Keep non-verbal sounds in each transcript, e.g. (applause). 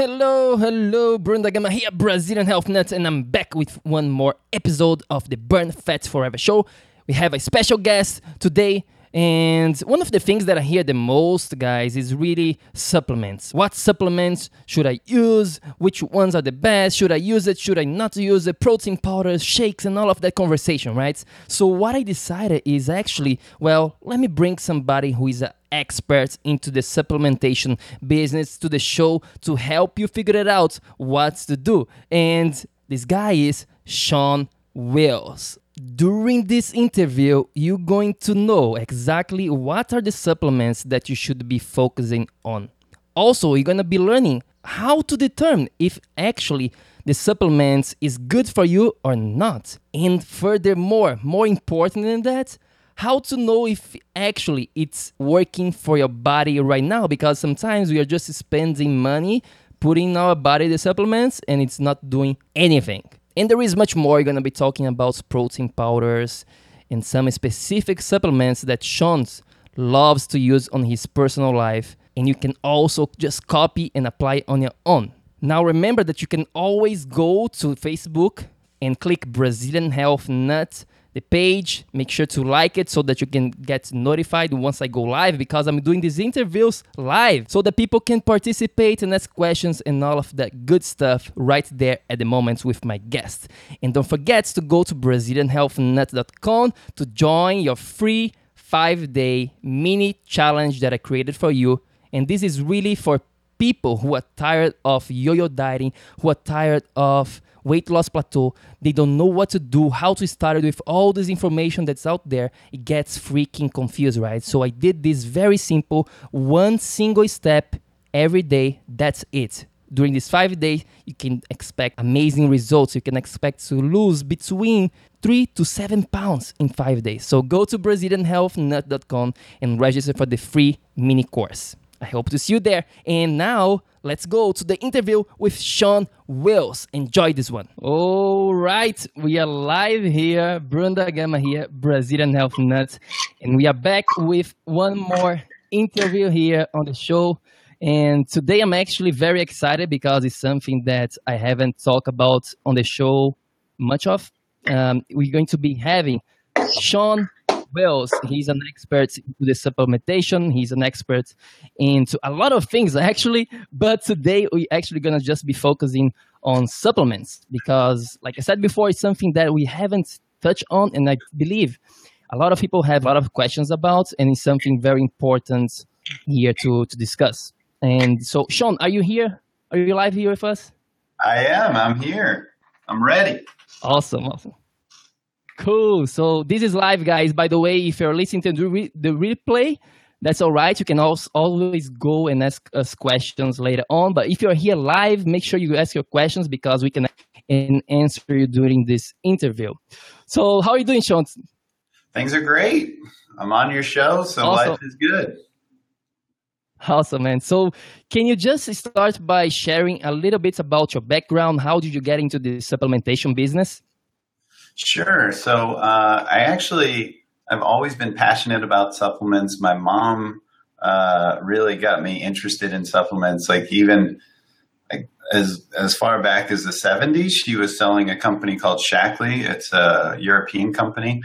Hello, hello, Bruno Gama here, Brazilian Health Nuts, and I'm back with one more episode of the Burn Fat Forever show. We have a special guest today, and one of the things that I hear the most, guys, is really supplements. What supplements should I use? Which ones are the best? Should I use it? Should I not use it? Protein powders, shakes, and all of that conversation, right? So, what I decided is actually, well, let me bring somebody who is an expert into the supplementation business to the show to help you figure it out what to do. And this guy is Shawn Wells. During this interview, you're going to know exactly what are the supplements that you should be focusing on. Also, you're going to be learning how to determine if actually the supplements is good for you or not. And furthermore, more important than that, how to know if actually it's working for your body right now because sometimes we are just spending money putting our body the supplements and it's not doing anything. And there is much more. You're going to be talking about protein powders and some specific supplements that Shawn loves to use on his personal life. And you can also just copy and apply on your own. Now, remember that you can always go to Facebook and click Brazilian Health Nut the page. Make sure to like it so that you can get notified once I go live because I'm doing these interviews live so that people can participate and ask questions and all of that good stuff right there at the moment with my guest. And don't forget to go to BrazilianHealthNut.com to join your free five day mini challenge that I created for you. And this is really for people who are tired of yo yo dieting, who are tired of weight loss plateau. They don't know what to do, how to start it with all this information that's out there. It gets freaking confused, right? So I did this very simple, one single step every day. That's it. During these five days, you can expect amazing results. You can expect to lose between three to seven pounds in five days. So go to BrazilianHealthNut.com and register for the free mini course. I hope to see you there. And now let's go to the interview with Shawn Wells. Enjoy this one. All right, we are live here. Bruno Gama here, Brazilian Health Nuts. And we are back with one more interview here on the show. And today I'm actually very excited because it's something that I haven't talked about on the show much of. Um, we're going to be having Shawn Wells. He's an expert into the supplementation. He's an expert into a lot of things (laughs) actually. But today we're actually gonna just be focusing on supplements because, like I said before, it's something that we haven't touched on, and I believe a lot of people have a lot of questions about, and it's something very important here to to discuss. And so, Shawn, are you here? Are you live here with us? I am. I'm here. I'm ready. Awesome. Awesome. Cool. So this is live, guys. By the way, if you're listening to the, re- the replay, that's all right. You can also always go and ask us questions later on. But if you're here live, make sure you ask your questions because we can and answer you during this interview. So how are you doing, Shawn? Things are great. I'm on your show, so awesome. life is good. Awesome, man. So, can you just start by sharing a little bit about your background? How did you get into the supplementation business? Sure. So uh, I actually I've always been passionate about supplements. My mom uh, really got me interested in supplements. Like even like, as as far back as the '70s, she was selling a company called Shaklee. It's a European company,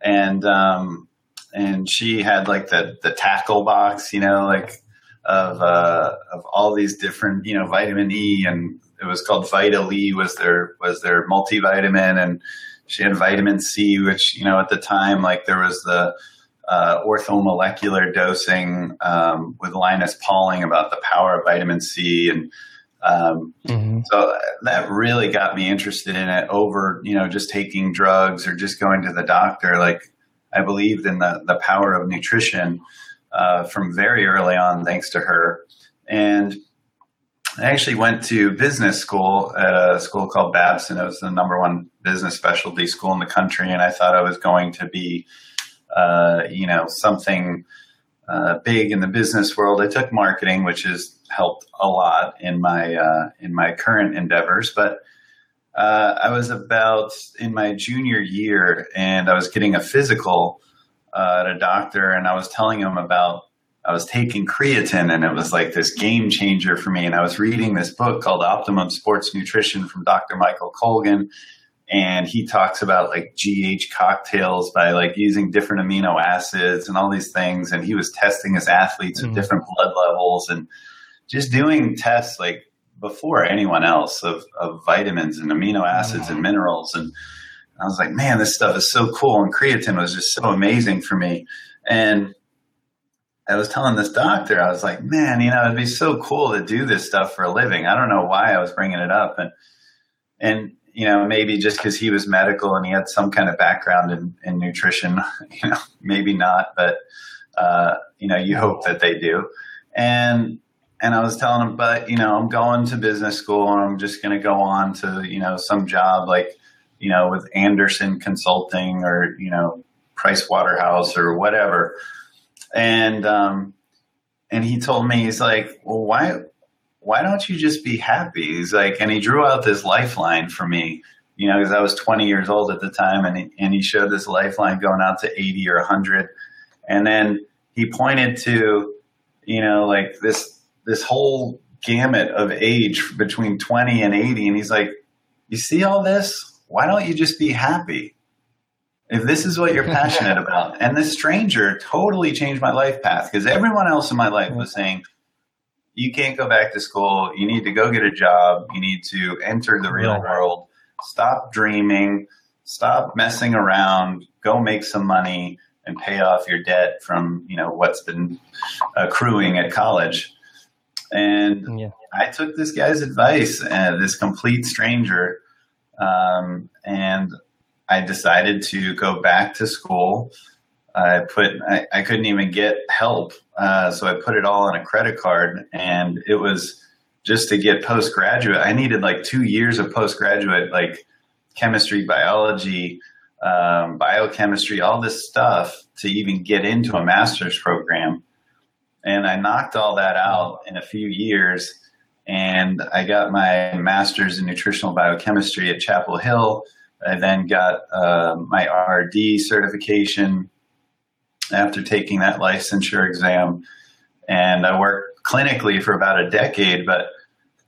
and um, and she had like the the tackle box, you know, like of uh, of all these different, you know, vitamin E, and it was called Vita-Lee was their was their multivitamin and she had vitamin C, which, you know, at the time, like there was the uh, orthomolecular dosing um, with Linus Pauling about the power of vitamin C. And um, mm-hmm. so that really got me interested in it over, you know, just taking drugs or just going to the doctor. Like I believed in the, the power of nutrition uh, from very early on, thanks to her. And I actually went to business school at a school called Babson. It was the number one business specialty school in the country, and I thought I was going to be, uh, you know, something uh, big in the business world. I took marketing, which has helped a lot in my uh, in my current endeavors. But uh, I was about in my junior year, and I was getting a physical uh, at a doctor, and I was telling him about I was taking creatine and it was like this game changer for me. And I was reading this book called Optimum Sports Nutrition from Dr. Michael Colgan. And he talks about like GH cocktails by like using different amino acids and all these things. And he was testing his athletes mm-hmm. at different blood levels and just doing tests like before anyone else of, of vitamins and amino acids mm-hmm. and minerals. And I was like, man, this stuff is so cool. And creatine was just so amazing for me. And I was telling this doctor, I was like, man, you know, it'd be so cool to do this stuff for a living. I don't know why I was bringing it up. And, and, you know, maybe just because he was medical and he had some kind of background in, in nutrition, (laughs) you know, maybe not, but, uh, you know, you hope that they do. And, and I was telling him, but, you know, I'm going to business school and I'm just going to go on to, you know, some job like, you know, with Andersen Consulting or, you know, Price Waterhouse or whatever and um, and he told me he's like, well, why why don't you just be happy? He's like, and he drew out this lifeline for me, you know, because I was 20 years old at the time, and he, and he showed this lifeline going out to 80 or 100, and then he pointed to, you know, like this this whole gamut of age between 20 and 80, and he's like, you see all this? Why don't you just be happy? If this is what you're (laughs) passionate about. And this stranger totally changed my life path because everyone else in my life was saying you can't go back to school. You need to go get a job. You need to enter the real world. Stop dreaming. Stop messing around. Go make some money and pay off your debt from you know what's been accruing at college. And yeah. i took this guy's advice uh, this complete stranger um, and I decided to go back to school. I put I, I couldn't even get help, uh, so I put it all on a credit card, and it was just to get postgraduate. I needed like two years of postgraduate, like chemistry, biology, um, biochemistry, all this stuff to even get into a master's program. And I knocked all that out in a few years, and I got my master's in nutritional biochemistry at Chapel Hill I then got uh, my RD certification after taking that licensure exam, and I worked clinically for about a decade. But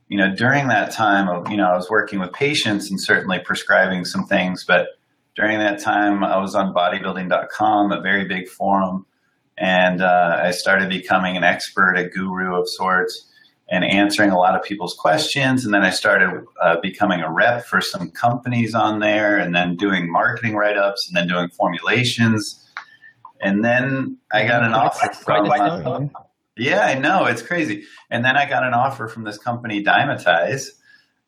you know, during that time, you know, I was working with patients and certainly prescribing some things. But during that time, I was on bodybuilding.com, a very big forum, and uh, I started becoming an expert, a guru of sorts and answering a lot of people's questions. And then I started uh, becoming a rep for some companies on there, and then doing marketing write ups, and then doing formulations. And then I got an offer from. Yeah, I know it's crazy. And then I got an offer from this company, Dymatize,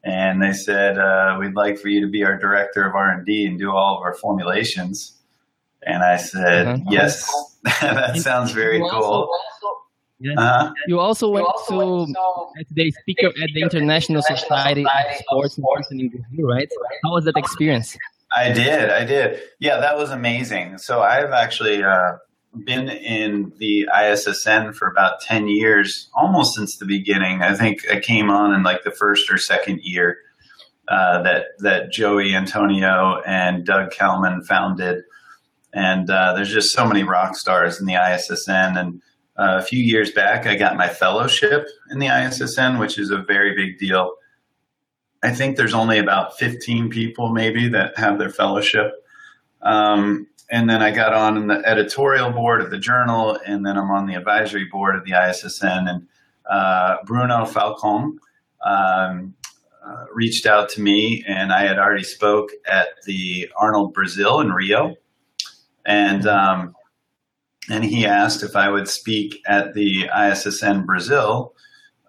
and they said uh, we'd like for you to be our director of R and D and do all of our formulations. And I said, mm-hmm. yes, (laughs) that sounds very cool. Yeah. Uh-huh. You also went, you also to, went to the speaker at the International Society of Sports Nutrition in Brazil, right? How was that experience? I did, I did. Yeah, that was amazing. So I've actually uh, been in the ISSN for about 10 years, almost since the beginning. I think I came on in like the first or second year uh, that, that Jose Antonio and Doug Kalman founded. And uh, there's just so many rock stars in the ISSN. And uh, a few years back, I got my fellowship in the ISSN, which is a very big deal. I think there's only about 15 people maybe that have their fellowship. Um, and then I got on the editorial board of the journal, and then I'm on the advisory board of the ISSN. And uh, Bruno Falcon um, uh, reached out to me, and I had already spoke at the Arnold Brazil in Rio. And um, and he asked if I would speak at the ISSN Brazil,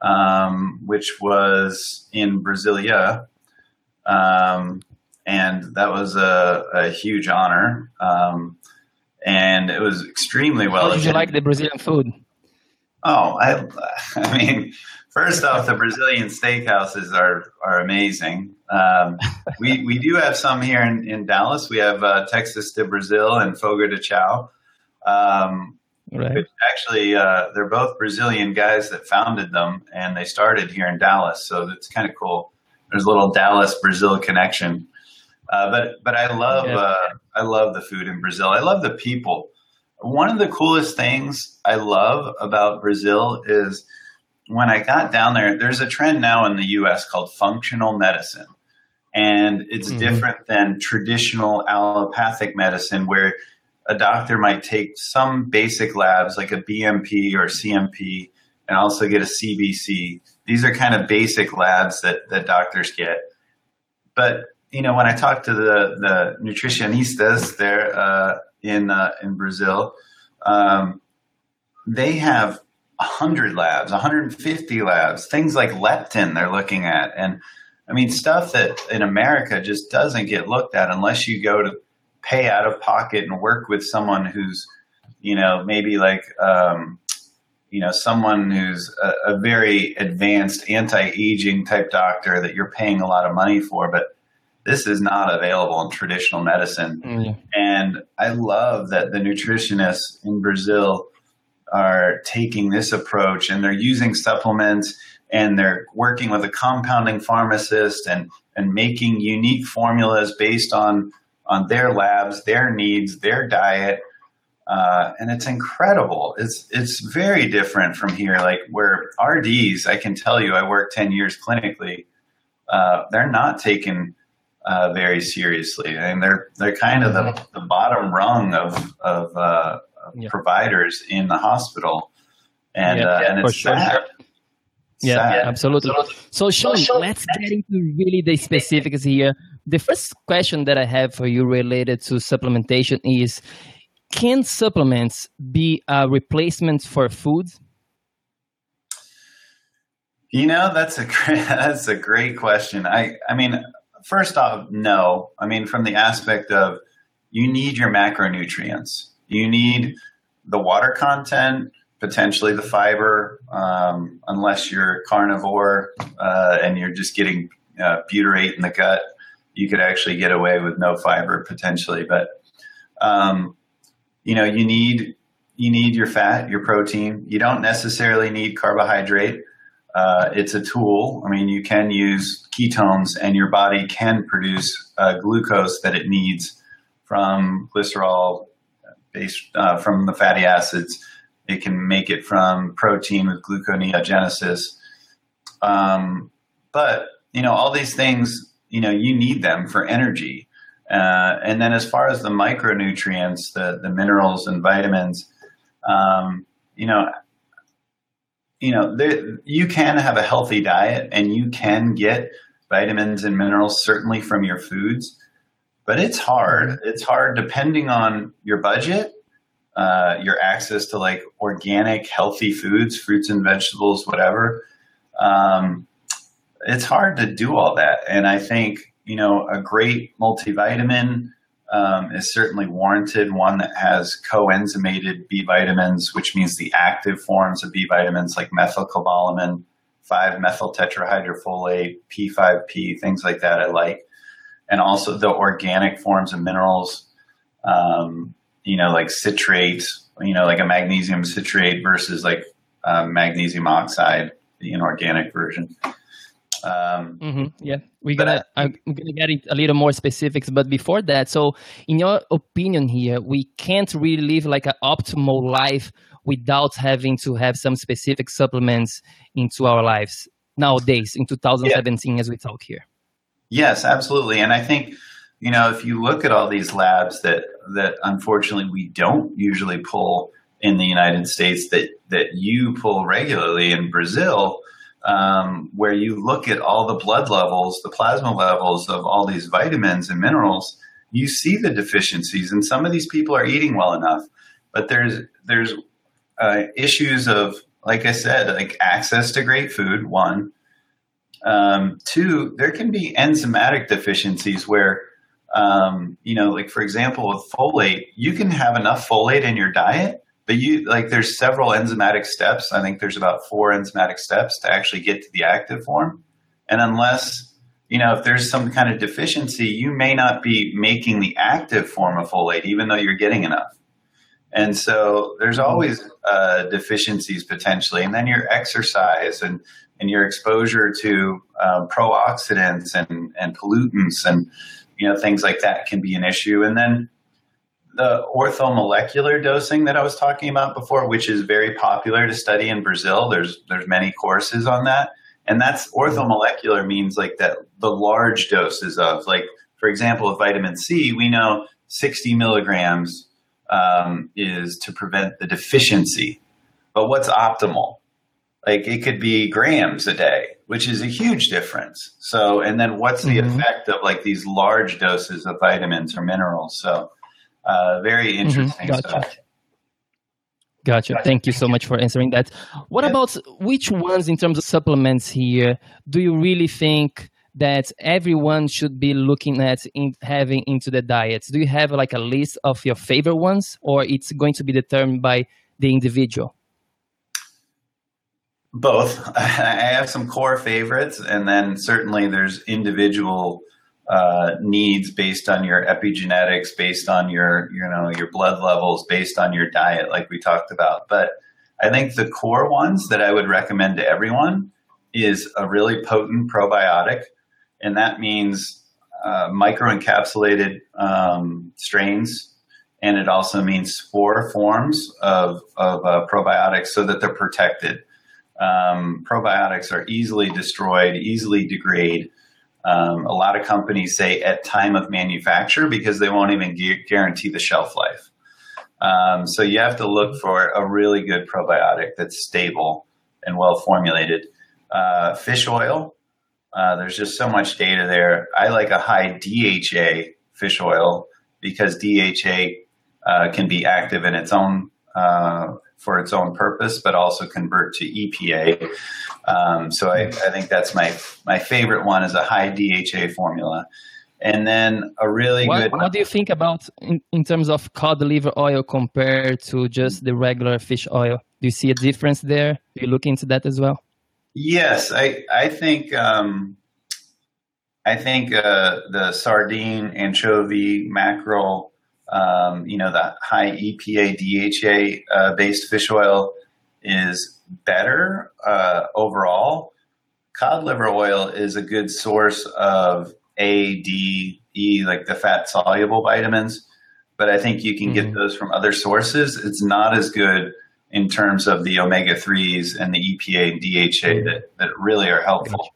um, which was in Brasilia. Um, and that was a, a huge honor. Um, and it was extremely well. How did you like the Brazilian food? Oh, I, (laughs) I mean, first off, the Brazilian steakhouses are are amazing. Um, we we do have some here in, in Dallas. We have uh, Texas de Brazil and Fogo de Chao. Um, right. Actually, uh, they're both Brazilian guys that founded them, and they started here in Dallas. So it's kind of cool. There's a little Dallas Brazil connection. Uh, but but I love yeah. uh, I love the food in Brazil. I love the people. one of the coolest things I love about Brazil is when I got down there, there's a trend now in the US called functional medicine. And it's mm-hmm. different than traditional allopathic medicine where a doctor might take some basic labs like a BMP or CMP and also get a CBC. These are kind of basic labs that, that doctors get. But, you know, when I talk to the, the nutritionistas there uh, in, uh, in Brazil, um, they have 100 labs, 150 labs, things like leptin they're looking at. And I mean, stuff that in America just doesn't get looked at unless you go to pay out of pocket and work with someone who's, you know, maybe like, um, you know, someone who's a, a very advanced anti-aging type doctor that you're paying a lot of money for, but this is not available in traditional medicine. Mm. And I love that the nutritionists in Brazil are taking this approach and they're using supplements and they're working with a compounding pharmacist and and making unique formulas based on on their labs, their needs, their diet. Uh, and it's incredible. It's it's very different from here. Like where RDs, I can tell you, I worked ten years clinically. Uh, they're not taken uh, very seriously. I mean, they're they're kind of the, mm-hmm. the bottom rung of of, uh, yeah. providers in the hospital, and yeah, uh, and it's sure. sad. Yeah, yeah, absolutely. So, Shawn, let's get into really the specifics here. The first question that I have for you related to supplementation is Can supplements be a replacement for food? You know, that's a great, (laughs) that's a great question. I, I mean, first off, no. I mean, from the aspect of you need your macronutrients, you need the water content, potentially the fiber, um, unless you're carnivore uh, and you're just getting uh, butyrate in the gut. You could actually get away with no fiber potentially, but um, you know you need you need your fat, your protein. You don't necessarily need carbohydrate. Uh, it's a tool. I mean, you can use ketones, and your body can produce uh, glucose that it needs from glycerol, based uh, from the fatty acids it can make it from protein with gluconeogenesis. Um, but you know, all these things, you know, you need them for energy. Uh, and then as far as the micronutrients, the the minerals and vitamins, um, you know, you know, you can have a healthy diet and you can get vitamins and minerals certainly from your foods, but it's hard. It's hard depending on your budget uh, your access to like organic, healthy foods, fruits and vegetables, whatever. Um, it's hard to do all that. And I think, you know, a great multivitamin um, is certainly warranted. One that has coenzymated B vitamins, which means the active forms of B vitamins like methylcobalamin, 5 methyl tetrahydrofolate, P5P, things like that, I like. And also the organic forms of minerals. Um, you know, like citrate, you know, like a magnesium citrate versus like um, magnesium oxide, the inorganic version. Um, mm-hmm, yeah, we're gonna I'm gonna get it a little more specifics, but before that, so in your opinion here, we can't really live like an optimal life without having to have some specific supplements into our lives nowadays in 2017 yeah. as we talk here. Yes, absolutely, and I think you know if you look at all these labs that that unfortunately we don't usually pull in the United States that that you pull regularly in Brazil, um, where you look at all the blood levels, the plasma levels of all these vitamins and minerals, you see the deficiencies, and some of these people are eating well enough, but there's there's uh, issues of like I said, like access to great food. One, um, two, there can be enzymatic deficiencies where um, you know, like for example, with folate, you can have enough folate in your diet, but you like there's several enzymatic steps. I think there's about four enzymatic steps to actually get to the active form. And unless, you know, if there's some kind of deficiency, you may not be making the active form of folate, even though you're getting enough. And so there's always uh, deficiencies potentially. And then your exercise and, and your exposure to uh, pro-oxidants and, and pollutants and you know things like that can be an issue and then the orthomolecular dosing that I was talking about before, which is very popular to study in Brazil. There's there's many courses on that, and that's orthomolecular means like that the large doses of like for example, with vitamin C, we know 60 milligrams um, is to prevent the deficiency, but what's optimal? Like it could be grams a day, which is a huge difference. So, and then what's the mm-hmm. effect of like these large doses of vitamins or minerals? So uh, very mm-hmm. interesting mm-hmm. gotcha. stuff. Gotcha. Thank you so much for answering that. What yeah. about which ones, in terms of supplements here, do you really think that everyone should be looking at in having into the diet? Do you have like a list of your favorite ones, or it's going to be determined by the individual? Both. (laughs) I have some core favorites, and then certainly there's individual uh, needs based on your epigenetics, based on your you know your blood levels, based on your diet, like we talked about. But I think the core ones that I would recommend to everyone is a really potent probiotic, and that means uh, microencapsulated um, strains, and it also means spore forms of of uh, probiotics so that they're protected. Um, probiotics are easily destroyed, easily degrade um, a lot of companies say at time of manufacture because they won't even gu- guarantee the shelf life. Um, so you have to look for a really good probiotic that's stable and well formulated. Uh, fish oil, uh, there's just so much data there. I like a high DHA fish oil because DHA uh, can be active in its own uh, for its own purpose, but also convert to EPA. Um, so I, I, think that's my my favorite one is a high DHA formula. And then a really what, good. What do you think about in, in terms of cod liver oil compared to just the regular fish oil? Do you see a difference there? Do you look into that as well? Yes, I I think um, I think uh, the sardine, anchovy, mackerel, um, you know, the high EPA, DHA uh, based fish oil is better uh, overall. Cod liver oil is a good source of A, D, E, like the fat soluble vitamins, but I think you can mm-hmm. get those from other sources. It's not as good in terms of the omega 3s and the EPA and DHA mm-hmm. that, that really are helpful. Gotcha.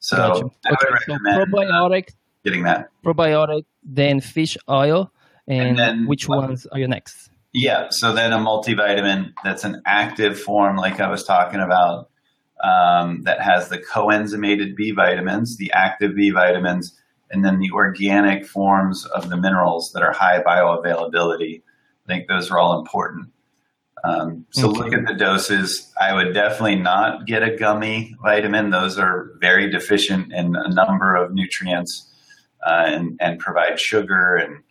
So gotcha. I would recommend so probiotic, getting that. Probiotic, then fish oil and, and then, which ones are your next? Yeah, so then a multivitamin that's an active form, like I was talking about, um, that has the coenzymated B vitamins, the active B vitamins, and then the organic forms of the minerals that are high bioavailability. I think those are all important. Um, so okay. look at the doses. I would definitely not get a gummy vitamin. Those are very deficient in a number of nutrients uh, and, and provide sugar and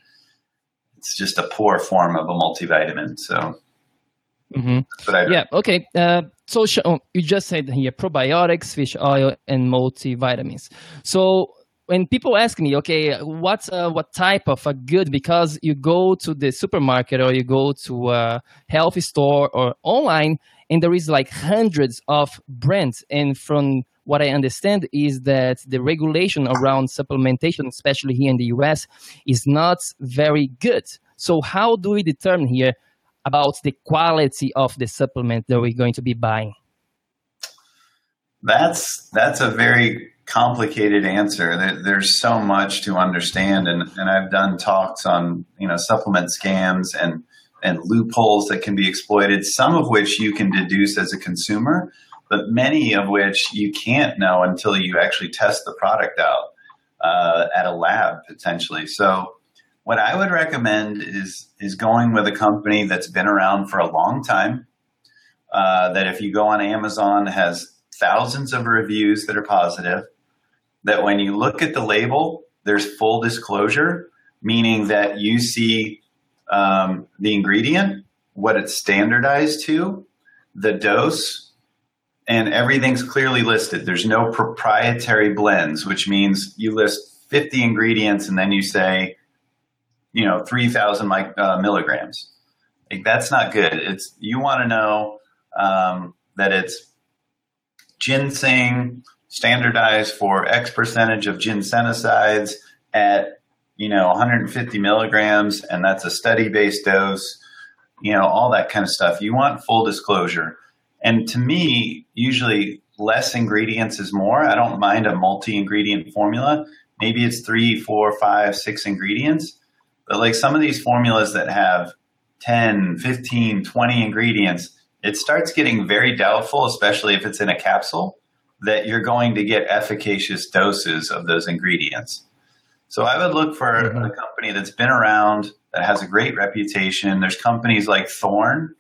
it's just a poor form of a multivitamin. So, mm-hmm. yeah, okay. Uh, so oh, you just said here probiotics, fish oil, and multivitamins. So when people ask me, okay, what uh, what type of a good? Because you go to the supermarket or you go to a health store or online, and there is like hundreds of brands, and from what I understand is that the regulation around supplementation, especially here in the US, is not very good. So, how do we determine here about the quality of the supplement that we're going to be buying? That's that's a very complicated answer. there's so much to understand, and, and I've done talks on you know supplement scams and and loopholes that can be exploited. Some of which you can deduce as a consumer, but many of which you can't know until you actually test the product out uh, at a lab potentially. So what I would recommend is is going with a company that's been around for a long time. Uh, that if you go on Amazon has thousands of reviews that are positive. That when you look at the label, there's full disclosure, meaning that you see um, the ingredient, what it's standardized to, the dose, and everything's clearly listed. There's no proprietary blends, which means you list 50 ingredients and then you say, you know, 3,000 uh, milligrams. Like, that's not good. It's you want to know um, that it's ginseng standardized for X percentage of ginsenosides at you know, 150 milligrams, and that's a study based dose, you know, all that kind of stuff. You want full disclosure. And to me, usually less ingredients is more. I don't mind a multi ingredient formula. Maybe it's three, four, five, six ingredients. But like some of these formulas that have 10, 15, 20 ingredients, it starts getting very doubtful, especially if it's in a capsule, that you're going to get efficacious doses of those ingredients. So I would look for mm-hmm. a company that's been around, that has a great reputation. There's companies like Thorne,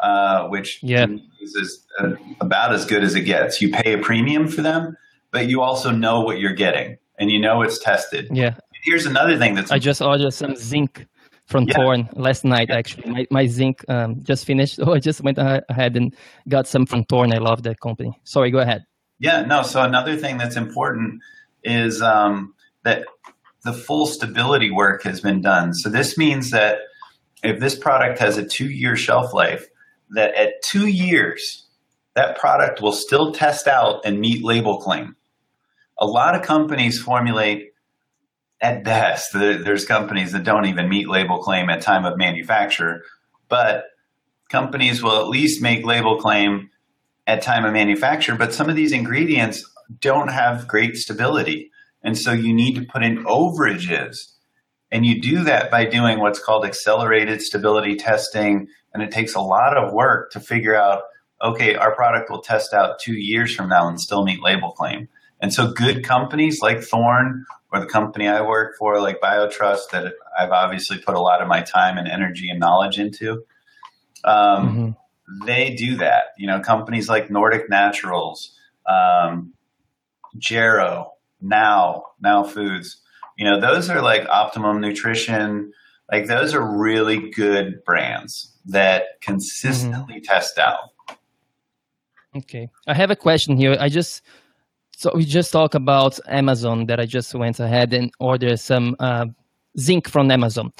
uh, which yeah. is uh, about as good as it gets. You pay a premium for them, but you also know what you're getting and you know it's tested. Yeah. Here's another thing that's I just ordered some zinc from yeah. Thorne last night. Actually, my, my zinc um, just finished. So (laughs) I just went ahead and got some from Thorne. I love that company. Sorry, go ahead. Yeah, no. So another thing that's important is um, that the full stability work has been done. So this means that if this product has a two year shelf life, that at two years, that product will still test out and meet label claim. A lot of companies formulate at best, there's companies that don't even meet label claim at time of manufacture, but companies will at least make label claim at time of manufacture. But some of these ingredients don't have great stability. And so you need to put in overages. And you do that by doing what's called accelerated stability testing. And it takes a lot of work to figure out okay, our product will test out two years from now and still meet label claim. And so good companies like Thorne or the company I work for, like BioTrust, that I've obviously put a lot of my time and energy and knowledge into, um, mm-hmm. they do that. You know, companies like Nordic Naturals, um, Jarrow, Now, Now Foods, you know, those are like Optimum Nutrition. Like those are really good brands that consistently mm-hmm. test out. Okay. I have a question here. I just so we just talked about Amazon that I just went ahead and ordered some uh, zinc from Amazon.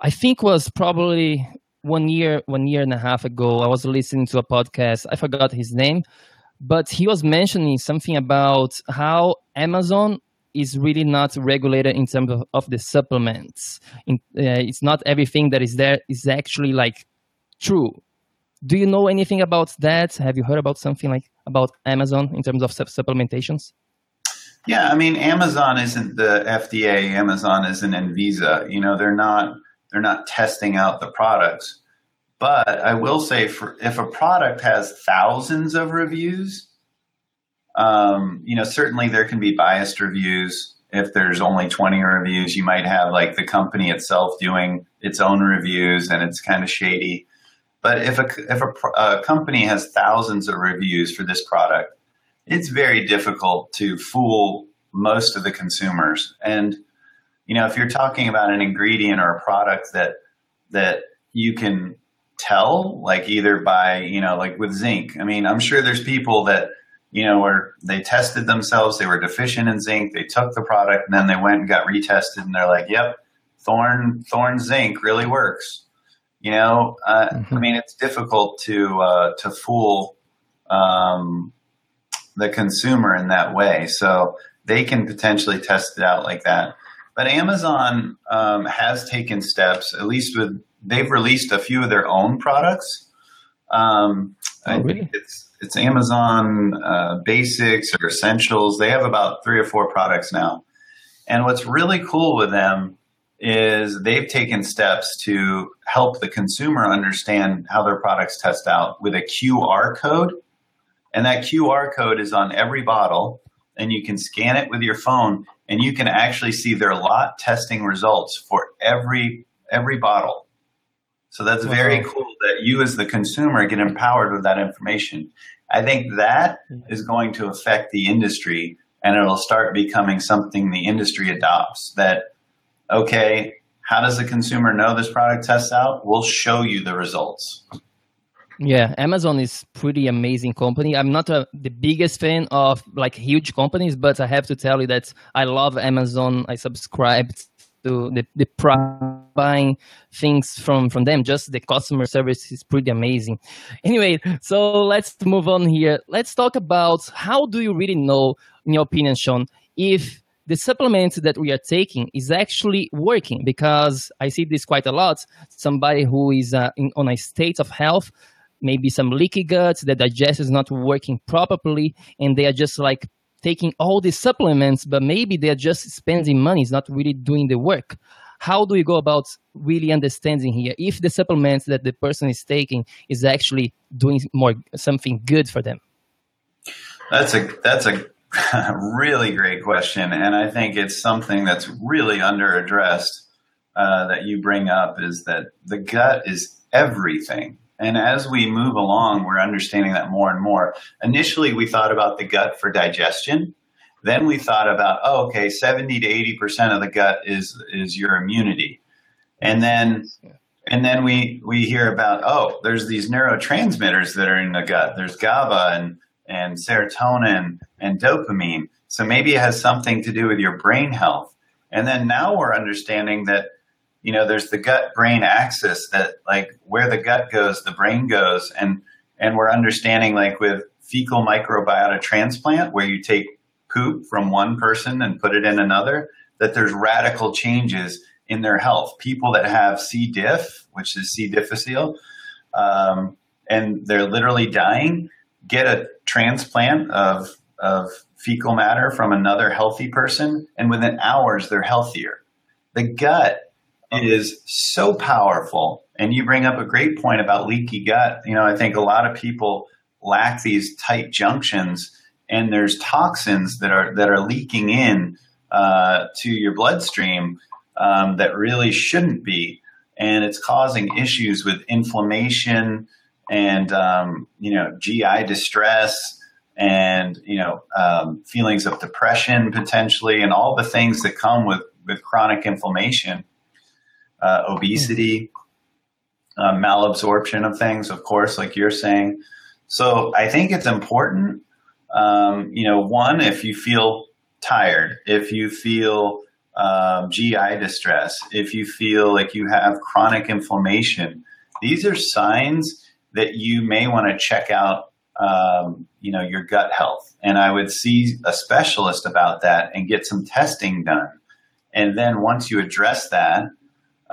I think was probably one year, one year and a half ago. I was listening to a podcast. I forgot his name, but he was mentioning something about how Amazon is really not regulated in terms of, of the supplements. In, uh, it's not everything that is there is actually like true. Do you know anything about that? Have you heard about something like about Amazon in terms of supplementations? Yeah, I mean, Amazon isn't the FDA. Amazon isn't Anvisa. You know, they're not they're not testing out the products. But I will say, for if a product has thousands of reviews, um, you know, certainly there can be biased reviews. If there's only 20 reviews, you might have like the company itself doing its own reviews, and it's kind of shady. But if a if a, a company has thousands of reviews for this product, it's very difficult to fool most of the consumers. And you know, if you're talking about an ingredient or a product that that you can tell, like either by you know, like with zinc. I mean, I'm sure there's people that you know where they tested themselves, they were deficient in zinc, they took the product, and then they went and got retested, and they're like, "Yep, thorn Thorne zinc really works." You know, uh, mm-hmm. I mean, it's difficult to uh, to fool um, the consumer in that way. So they can potentially test it out like that. But Amazon um, has taken steps, at least with they've released a few of their own products. Um, oh, I really? think it's it's Amazon uh, Basics or Essentials. They have about three or four products now. And what's really cool with them is they've taken steps to help the consumer understand how their products test out with a QR code. And that QR code is on every bottle, and you can scan it with your phone, and you can actually see their lot testing results for every every bottle. So that's very cool that you as the consumer get empowered with that information. I think that mm-hmm. is going to affect the industry and it'll start becoming something the industry adopts that okay, how does the consumer know this product tests out? We'll show you the results. Yeah, Amazon is pretty amazing company. I'm not a, the biggest fan of like huge companies, but I have to tell you that I love Amazon. I subscribe to the, the buying things from from them. Just the customer service is pretty amazing. Anyway, so let's move on here. Let's talk about how do you really know, in your opinion, Shawn, if the supplement that we are taking is actually working because I see this quite a lot. Somebody who is uh, in, on a state of health, maybe some leaky guts, the digestion is not working properly, and they are just like taking all these supplements, but maybe they're just spending money, it's not really doing the work. How do you go about really understanding here if the supplements that the person is taking is actually doing more something good for them? That's a that's a (laughs) really great question, and I think it's something that's really under addressed uh, that you bring up is that the gut is everything. And as we move along, we're understanding that more and more. Initially, we thought about the gut for digestion. Then we thought about, oh, okay, 70 to 80% of the gut is, is your immunity. And then, and then we, we hear about, oh, there's these neurotransmitters that are in the gut. There's GABA and, and serotonin and dopamine. So maybe it has something to do with your brain health. And then now we're understanding that you know, there's the gut brain axis that like where the gut goes, the brain goes. And, and we're understanding like with fecal microbiota transplant, where you take poop from one person and put it in another, that there's radical changes in their health. People that have C. diff, which is C. difficile, um, and they're literally dying, get a transplant of, of fecal matter from another healthy person, and within hours, they're healthier. The gut is so powerful. And you bring up a great point about leaky gut. You know, I think a lot of people lack these tight junctions, and there's toxins that are that are leaking in uh, to your bloodstream um, that really shouldn't be, and it's causing issues with inflammation and um, you know GI distress and you know um, feelings of depression potentially, and all the things that come with with chronic inflammation uh, obesity, uh, malabsorption of things, of course, like you're saying. So I think it's important. Um, you know, one, if you feel tired, if you feel um, GI distress, if you feel like you have chronic inflammation, these are signs that you may want to check out, um, you know, your gut health. And I would see a specialist about that and get some testing done. And then once you address that,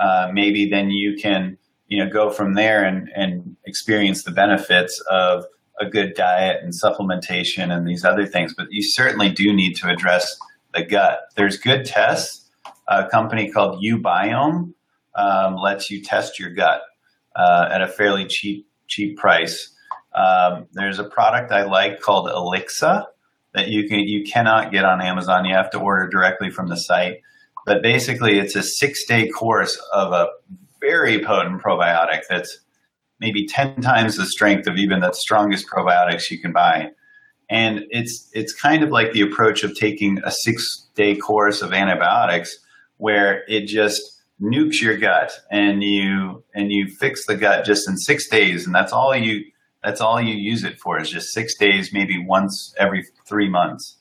uh, maybe then you can you know go from there and, and experience the benefits of a good diet and supplementation and these other things. But you certainly do need to address the gut. There's good tests. A company called uBiome um, lets you test your gut uh, at a fairly cheap cheap price. Um, there's a product I like called Elixa that you can you cannot get on Amazon. You have to order directly from the site. But basically, it's a six day course of a very potent probiotic that's maybe 10 times the strength of even the strongest probiotics you can buy. And it's, it's kind of like the approach of taking a six day course of antibiotics where it just nukes your gut and you, and you fix the gut just in six days. And that's all you, that's all you use it for is just six days, maybe once every three months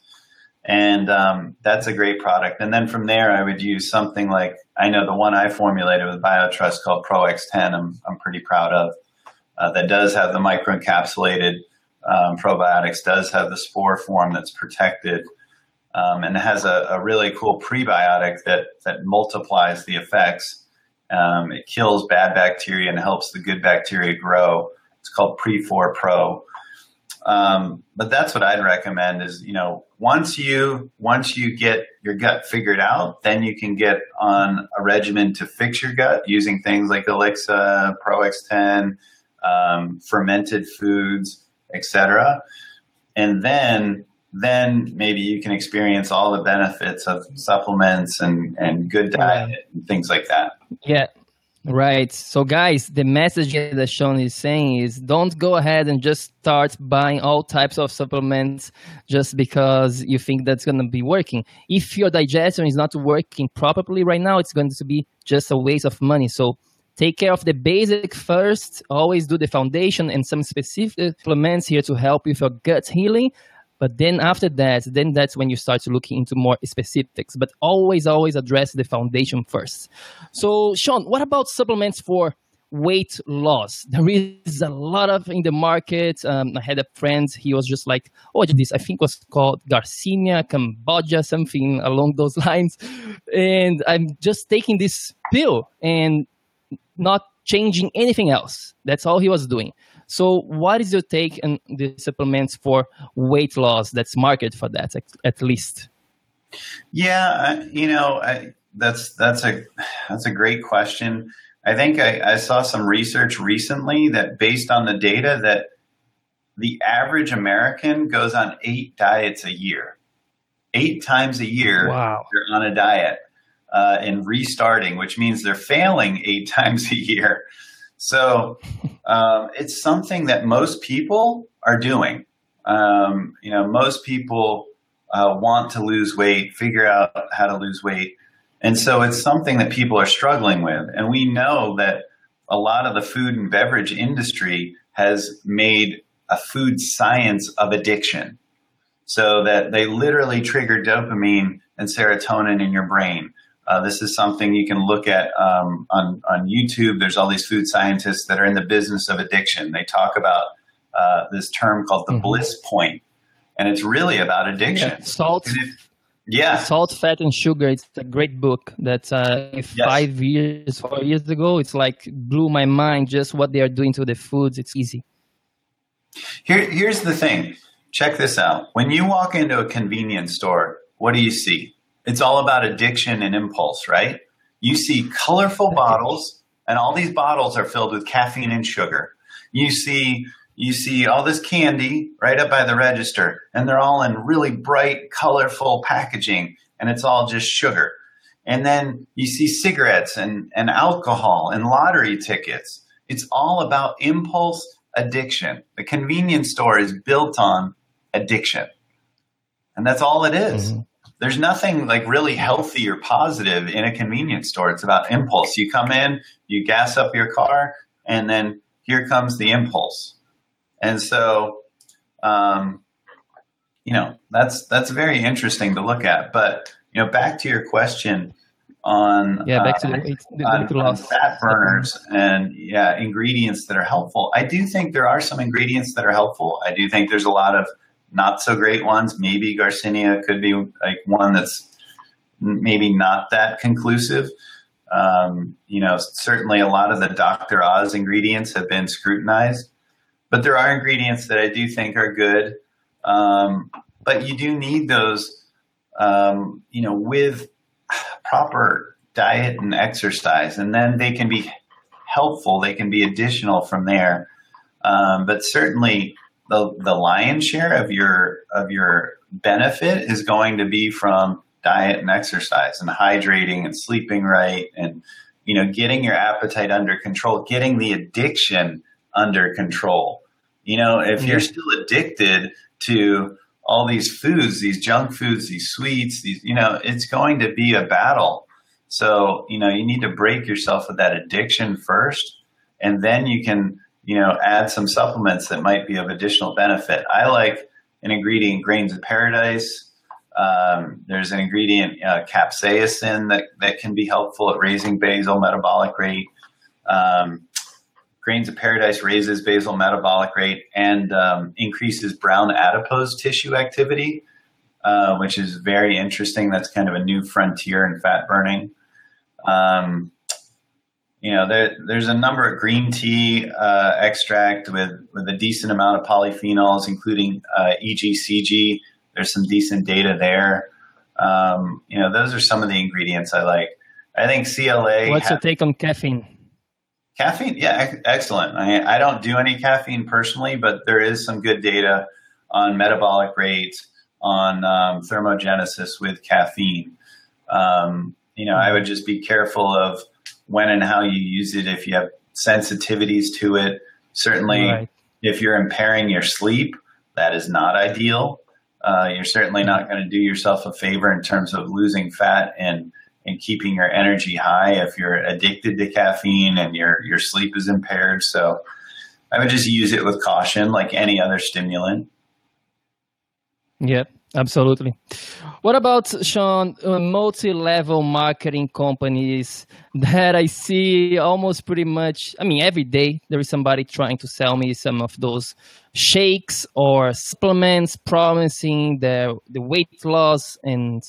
and um, that's a great product. And then from there, I would use something like I know the one I formulated with BioTrust called ProX10. I'm I'm pretty proud of uh, that does have the microencapsulated um, probiotics, does have the spore form that's protected, um, and it has a, a, really cool prebiotic that that multiplies the effects. Um, it kills bad bacteria and helps the good bacteria grow. It's called PreforPro. Um, but that's what I'd recommend is, you know, once you, once you get your gut figured out, then you can get on a regimen to fix your gut using things like Elixa, ProX10, um, fermented foods, etc. And then, then maybe you can experience all the benefits of supplements and, and good diet and things like that. Yeah. Right. So, guys, the message that Shawn is saying is don't go ahead and just start buying all types of supplements just because you think that's going to be working. If your digestion is not working properly right now, it's going to be just a waste of money. So, take care of the basic first. Always do the foundation and some specific supplements here to help with your gut healing. But then after that, then that's when you start to look into more specifics. But always, always address the foundation first. So, Shawn, what about supplements for weight loss. There is a lot of in the market. Um, I had a friend, he was just like, oh, this I think was called Garcinia Cambogia, something along those (laughs) lines. And I'm just taking this pill and not changing anything else. That's all he was doing. So, what is your take on the supplements for weight loss that's marketed for that, at least? Yeah, you know, I, that's that's a that's a great question. I think I, I saw some research recently that based on the data that the average American goes on eight diets a year. Eight times a year, wow. they're on a diet uh, and restarting, which means they're failing eight (laughs) times a year. So um, it's something that most people are doing. Um, you know, most people uh, want to lose weight, figure out how to lose weight. And so it's something that people are struggling with. And we know that a lot of the food and beverage industry has made a food science of addiction. So that they literally trigger dopamine and serotonin in your brain. Uh, this is something you can look at um, on, on YouTube. There's all these food scientists that are in the business of addiction. They talk about uh, this term called the mm-hmm. bliss point, and it's really about addiction. Yeah, salt. If, yeah. Salt, fat, and sugar. It's a great book that uh, yes. five years, four years ago, it's like blew my mind just what they are doing to the foods. It's easy. Here, here's the thing. Check this out. When you walk into a convenience store, what do you see? It's all about addiction and impulse, right? You see colorful bottles, and all these bottles are filled with caffeine and sugar. You see you see all this candy right up by the register, and they're all in really bright, colorful packaging, and it's all just sugar. And then you see cigarettes and, and alcohol and lottery tickets. It's all about impulse addiction. The convenience store is built on addiction. And that's all it is. Mm-hmm. There's nothing like really healthy or positive in a convenience store. It's about impulse. You come in, you gas up your car, and then here comes the impulse. And so, um, you know, that's that's very interesting to look at. But you know, back to your question on yeah, back to uh, the, the, on, on fat burners and yeah, ingredients that are helpful. I do think there are some ingredients that are helpful. I do think there's a lot of not so great ones. Maybe Garcinia could be like one that's maybe not that conclusive. Um, you know, certainly a lot of the Dr. Oz ingredients have been scrutinized but there are ingredients that I do think are good. Um, but you do need those, um, you know, with proper diet and exercise, and then they can be helpful. They can be additional from there. Um, but certainly, the the lion's share of your of your benefit is going to be from diet and exercise and hydrating and sleeping right and you know getting your appetite under control, getting the addiction under control. You know, if mm-hmm. you're still addicted to all these foods, these junk foods, these sweets, these, you know, it's going to be a battle. So, you know, you need to break yourself of that addiction first, and then you can, you know, add some supplements that might be of additional benefit. I like an ingredient, grains of paradise. Um, there's an ingredient, uh, capsaicin, that, that can be helpful at raising basal metabolic rate. Um, Grains of Paradise raises basal metabolic rate and um, increases brown adipose tissue activity, uh, which is very interesting. That's kind of a new frontier in fat burning. Um, you know, there, there's a number of green tea uh, extract with, with a decent amount of polyphenols, including uh, EGCG. There's some decent data there. Um, you know, those are some of the ingredients I like. I think CLA. What's ha- your take on caffeine? Caffeine, yeah, excellent. I, I don't do any caffeine personally, but there is some good data on metabolic rates, on um, thermogenesis with caffeine. Um, you know, I would just be careful of when and how you use it. If you have sensitivities to it, certainly, right. if you're impairing your sleep, that is not ideal. Uh, you're certainly not going to do yourself a favor in terms of losing fat and and keeping your energy high if you're addicted to caffeine and your your sleep is impaired. So I would just use it with caution, like any other stimulant. Yep. Absolutely. What about Shawn? Multi-level marketing companies that I see almost pretty much. I mean, every day there is somebody trying to sell me some of those shakes or supplements, promising the the weight loss and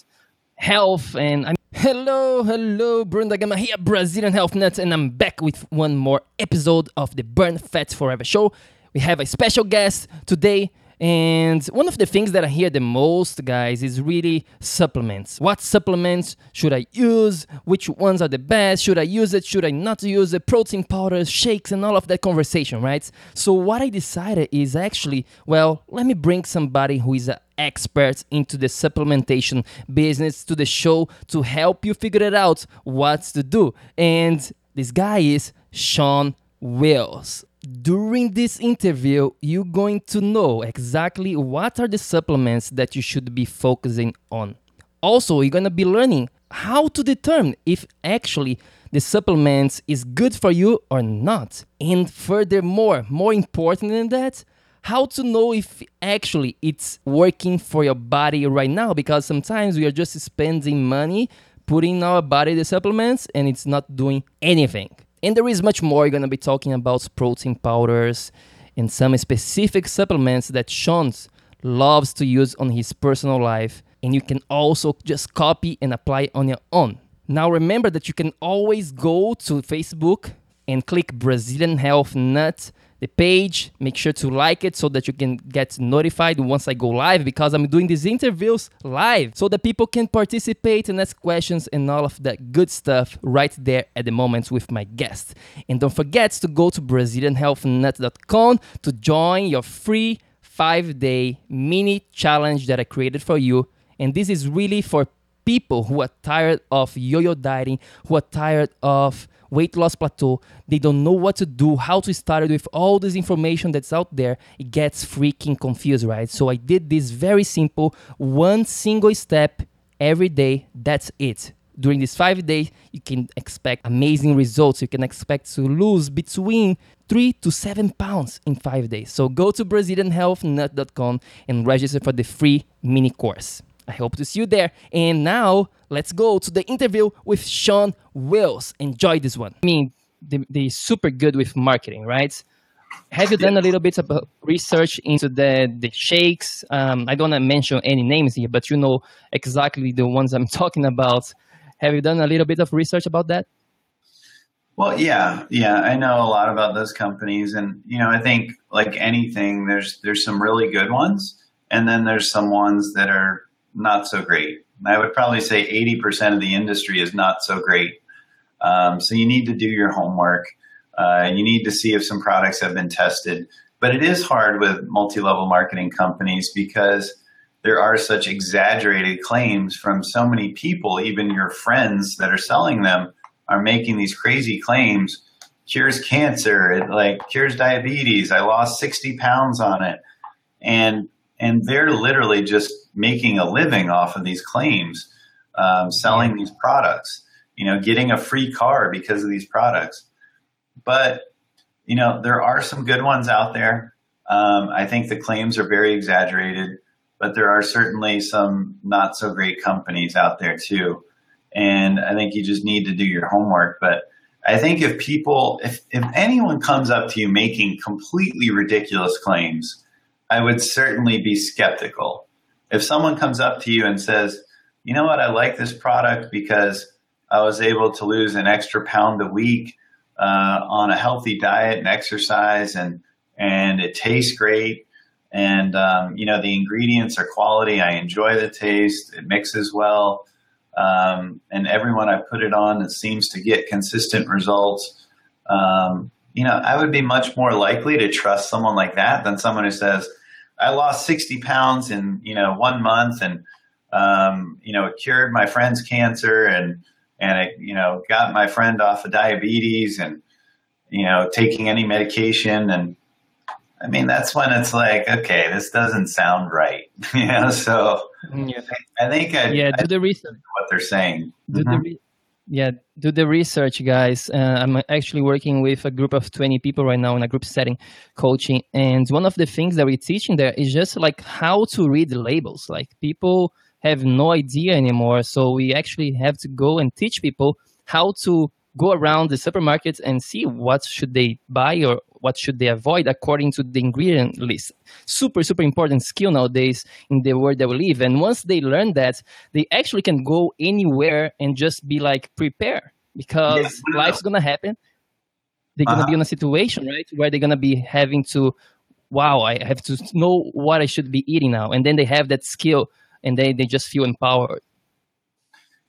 health. And I'm hello, hello, Bruno Gama here, Brazilian Health Nuts, and I'm back with one more episode of the Burn Fat Forever show. We have a special guest today. And one of the things that I hear the most, guys, is really supplements. What supplements should I use? Which ones are the best? Should I use it? Should I not use it? Protein powders, shakes, and all of that conversation, right? So, what I decided is actually, well, let me bring somebody who is an expert into the supplementation business to the show to help you figure it out what to do. And this guy is Shawn Wells during this interview, you're going to know exactly what are the supplements that you should be focusing on. Also, you're going to be learning how to determine if actually the supplements is good for you or not. And furthermore, more important than that, how to know if actually it's working for your body right now because sometimes we are just spending money putting our body the supplements and it's not doing anything. And there is much more. You're going to be talking about protein powders and some specific supplements that Shawn loves to use on his personal life. And you can also just copy and apply on your own. Now, remember that you can always go to Facebook and click Brazilian Health Nut the page. Make sure to like it so that you can get notified once I go live because I'm doing these interviews live so that people can participate and ask questions and all of that good stuff right there at the moment with my guest. And don't forget to go to BrazilianHealthNut.com to join your free five day mini challenge that I created for you. And this is really for people who are tired of yo yo dieting, who are tired of weight loss plateau. They don't know what to do, how to start it with all this information that's out there. It gets freaking confused, right? So I did this very simple, one single step every day. That's it. During these five days, you can expect amazing results. You can expect to lose between three to seven pounds in five days. So go to BrazilianHealthNut.com and register for the free mini course. I hope to see you there. And now let's go to the interview with Shawn Wells. Enjoy this one. I mean, they, they're super good with marketing, right? Have you done a little bit of research into the the shakes? Um, I don't want to mention any names here, but you know exactly the ones I'm (laughs) talking about. Have you done a little bit of research about that? Well, yeah, yeah, I know a lot about those companies, and you know, I think like anything, there's there's some really good ones, and then there's some ones that are not so great. I would probably say 80% of the industry is not so great. Um, so you need to do your homework. Uh, you need to see if some products have been tested. But it is hard with multi level marketing companies because there are such exaggerated claims from so many people, even your friends that are selling them are making these crazy claims. Cures cancer, it like cures diabetes. I lost 60 pounds on it. And and they're literally just making a living off of these claims, um, selling these products, you know, getting a free car because of these products. But, you know, there are some good ones out there. Um, I think the claims are very exaggerated, but there are certainly some not so great companies out there too. And I think you just need to do your homework. But I think if people, if, if anyone comes up to you making completely ridiculous claims, I would certainly be skeptical. If someone comes up to you and says, you know what, I like this product because I was able to lose an extra pound a week uh, on a healthy diet and exercise, and and it tastes great, and um, you know the ingredients are quality. I enjoy the taste. It mixes well, um, and everyone I put it on, it seems to get consistent results. Um, you know, I would be much more likely to trust someone like that than someone who says, I lost 60 pounds in, you know, one month and, um, you know, it cured my friend's cancer and, and it, you know, got my friend off of diabetes and, you know, taking any medication. And I mean, that's when it's like, okay, this doesn't sound right. (laughs) you know, so yeah. I think I, yeah, do the research. What they're saying. Do, mm-hmm. the re- yeah, do the research, guys. Uh, I'm actually working with a group of 20 people right now in a group setting, coaching. And one of the things that we're teaching there is just like how to read the labels. Like people have no idea anymore. So we actually have to go and teach people how to go around the supermarkets and see what should they buy or what should they avoid according to the ingredient list. Super super important skill nowadays in the world that we live. And once they learn that they actually can go anywhere and just be like prepare. Because life's gonna happen. They're gonna uh-huh. be in a situation right where they're gonna be having to wow i have to know what i should be eating now. And then they have that skill and they, they just feel empowered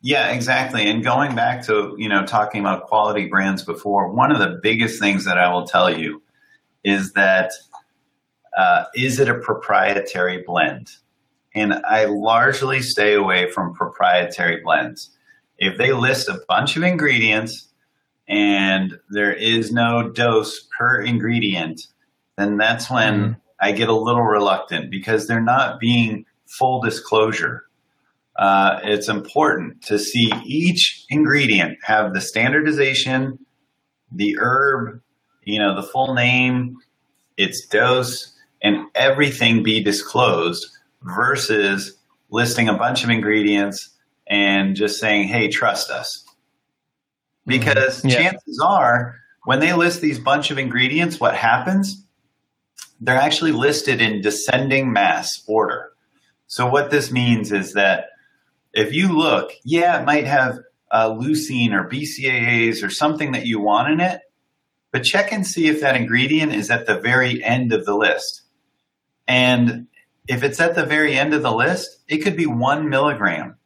yeah, exactly. And going back to, you know, talking about quality brands before, one of the biggest things that I will tell you is that uh, is it a proprietary blend? And I largely stay away from proprietary blends. If they list a bunch of ingredients and there is no dose per ingredient, then that's when mm. I get a little reluctant because they're not being full disclosure uh, it's important to see each ingredient have the standardization, the herb, you know, the full name, its dose, and everything be disclosed versus listing a bunch of ingredients and just saying, hey, trust us. Because mm-hmm. yeah. chances are, when they list these bunch of ingredients, what happens? They're actually listed in descending mass order. So, what this means is that if you look, yeah, it might have uh, leucine or BCAAs or something that you want in it, but check and see if that ingredient is at the very end of the list. And if it's at the very end of the list, it could be one milligram.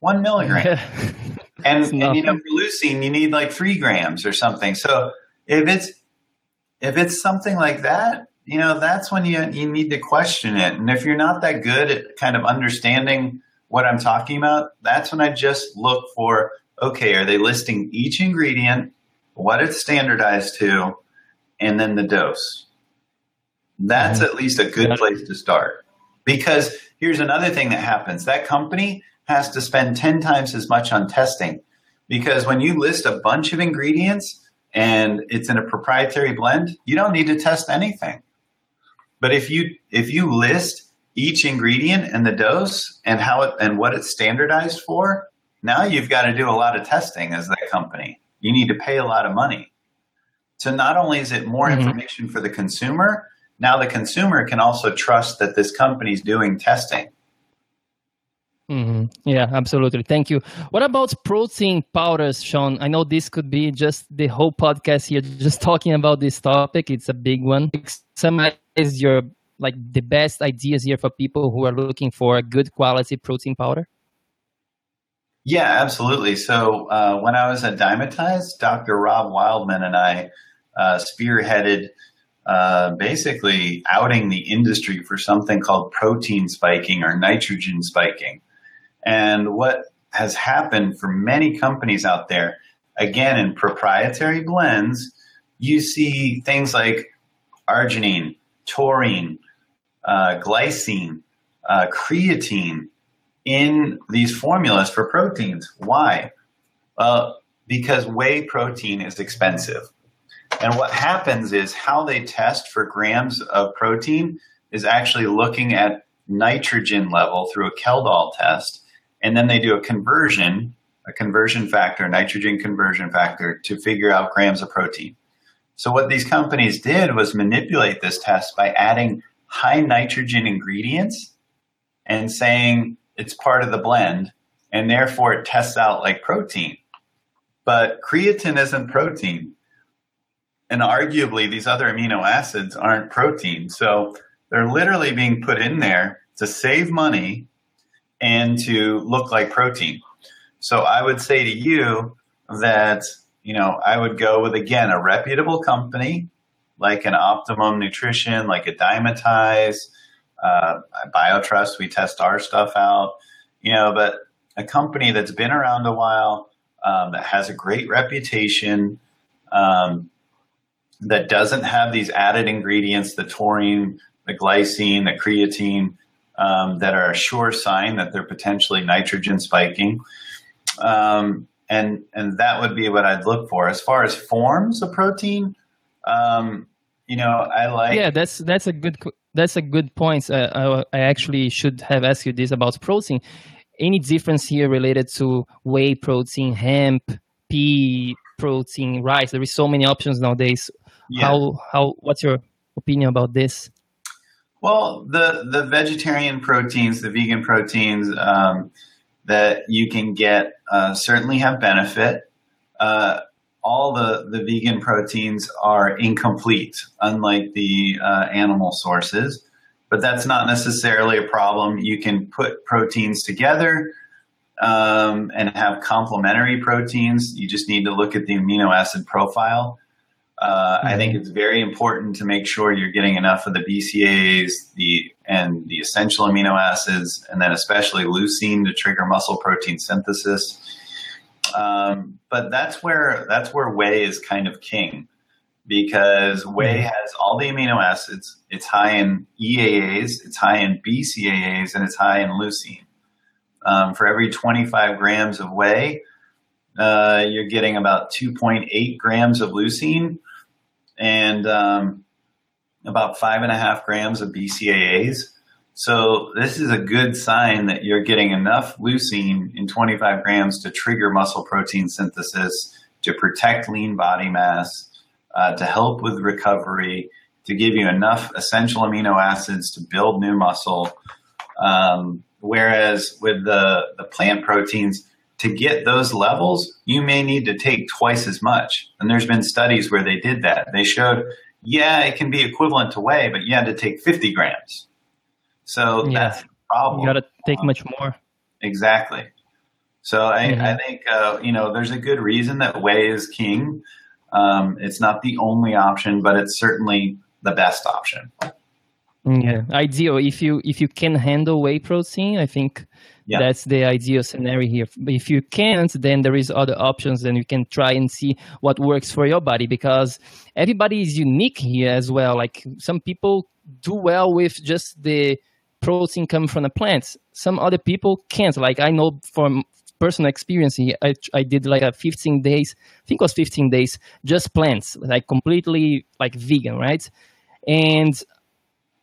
One milligram. (laughs) and, and you know, for leucine, you need like three grams or something. So if it's if it's something like that, you know, that's when you you need to question it. And if you're not that good at kind of understanding what I'm talking about, that's when I just look for okay, are they listing each ingredient, what it's standardized to, and then the dose? That's mm-hmm. at least a good place to start. Because here's another thing that happens that company has to spend 10 times as much on testing. Because when you list a bunch of ingredients and it's in a proprietary blend, you don't need to test anything. But if you if you list each ingredient and the dose and how it and what it's standardized for, now you've got to do a lot of testing as that company. You need to pay a lot of money. So not only is it more mm-hmm. information for the consumer, now the consumer can also trust that this company is doing testing. Mm-hmm. Yeah, absolutely. Thank you. What about protein powders, Shawn? I know this could be just the whole podcast here, just talking about this topic. It's a big one. Summarize your like the best ideas here for people who are looking for a good quality protein powder? Yeah, absolutely. So uh, when I was at Dymatize, Dr. Rob Wildman and I uh, spearheaded uh, basically outing the industry for something called protein spiking or nitrogen spiking. And what has happened for many companies out there, again, in proprietary blends, you see things like arginine, taurine, uh, glycine, uh, creatine in these formulas for proteins. Why? Well, because whey protein is expensive. And what happens is how they test for grams of protein is actually looking at nitrogen level through a Kjeldahl test. And then they do a conversion, a conversion factor, nitrogen conversion factor to figure out grams of protein. So what these companies did was manipulate this test by adding high nitrogen ingredients and saying it's part of the blend and therefore it tests out like protein. But creatine isn't protein. And arguably, these other amino acids aren't protein. So they're literally being put in there to save money and to look like protein. So I would say to you that, you know, I would go with, again, a reputable company like an Optimum Nutrition, like a Dymatize, uh, BioTrust. We test our stuff out, you know, but a company that's been around a while, um, that has a great reputation, um, that doesn't have these added ingredients, the taurine, the glycine, the creatine, um, that are a sure sign that they're potentially nitrogen spiking. Um, and and that would be what I'd look for. As far as forms of protein, um, you know, I like. Yeah, that's that's a good that's a good point. Uh, I, I actually should have asked you this about protein. Any difference here related to whey protein, hemp, pea protein, rice? There is so many options nowadays. Yeah. How how what's your opinion about this? Well, the the vegetarian proteins, the vegan proteins um, that you can get uh, certainly have benefit. Uh, all the, the vegan proteins are incomplete, unlike the uh, animal sources. But that's not necessarily a problem. You can put proteins together um, and have complementary proteins. You just need to look at the amino acid profile. Uh, mm-hmm. I think mm-hmm. it's very important to make sure you're getting enough of the BCAAs, the and the essential amino acids, and then especially leucine to trigger muscle protein synthesis. Um, but that's where that's where whey is kind of king because whey mm-hmm. has all the amino acids. It's high in EAAs, it's high in BCAAs, and it's high in leucine. Um, for every 25 grams of whey, uh, you're getting about 2.8 grams of leucine and um, about five and a half grams of BCAAs. So this is a good sign that you're getting enough leucine in 25 grams to trigger muscle protein synthesis, to protect lean body mass, uh, to help with recovery, to give you enough essential amino acids to build new muscle. Um, whereas with the, the plant proteins, to get those levels, you may need to take twice as much. And there's been studies where they did that. They showed, yeah, it can be equivalent to whey, but you had to take 50 grams. So yeah. that's the problem. You got to take um, much more. Exactly. So I, mm-hmm. I think, uh, you know, there's a good reason that whey is king. Um, it's not the only option, but it's certainly the best option. Yeah, ideal. If you if you can handle whey protein, I think yeah. that's the ideal scenario here. But if you can't, then there is other options, and you can try and see what works for your body because everybody is unique here as well. Like some people do well with just the protein come from the plants. Some other people can't. Like I know from personal experience I, I did like a 15 days, I think it was 15 days, just plants, like completely like vegan, right? And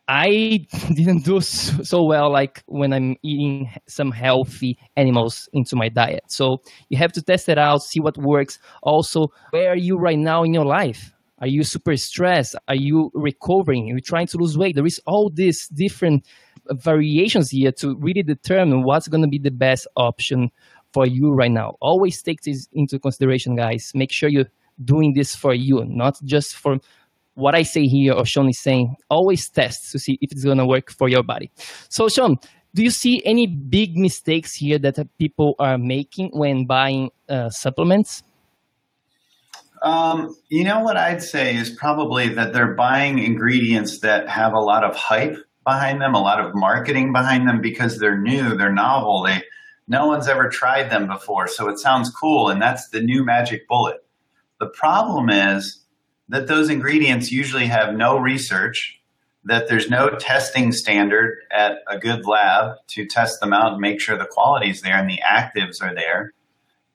I (laughs) didn't do so well like when I'm eating some healthy animals into my diet. So you have to test it out, see what works. Also, where are you right now in your life? Are you super stressed? Are you recovering? Are you trying to lose weight? There is all these different variations here to really determine what's going to be the best option for you right now. Always take this into consideration, guys. Make sure you're doing this for you, not just for what I say here or Shawn is saying. Always test to see if it's going to work for your body. So, Shawn, do you see any big mistakes here that people are making when buying uh, supplements? Um, you know what I'd say is probably that they're buying ingredients that have a lot of hype behind them, a lot of marketing behind them because they're new, they're novel, they no one's ever tried them before, so it sounds cool and that's the new magic bullet. The problem is that those ingredients usually have no research, that there's no testing standard at a good lab to test them out and make sure the quality is there and the actives are there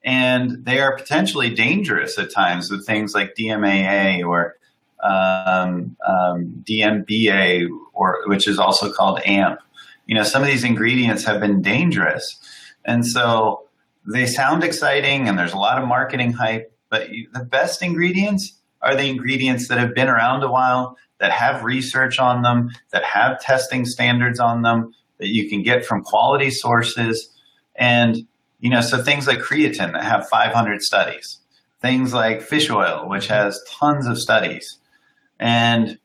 and they are potentially dangerous at times with things like DMAA or um, um, DMBA, or which is also called AMP. You know, some of these ingredients have been dangerous, and so they sound exciting, and there's a lot of marketing hype. But you, the best ingredients are the ingredients that have been around a while, that have research on them, that have testing standards on them, that you can get from quality sources, and you know, so things like creatine that have 500 studies, things like fish oil, which has tons of studies. And,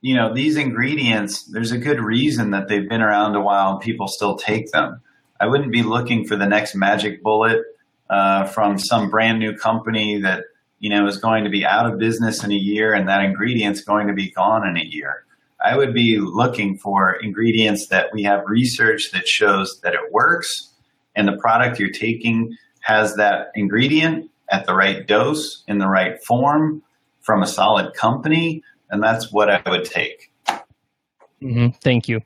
you know, these ingredients, there's a good reason that they've been around a while and people still take them. I wouldn't be looking for the next magic bullet uh, from some brand new company that, you know, is going to be out of business in a year and that ingredient's going to be gone in a year. I would be looking for ingredients that we have research that shows that it works and the product you're taking has that ingredient at the right dose in the right form from a solid company, and that's what I would take. Mm-hmm. Thank you.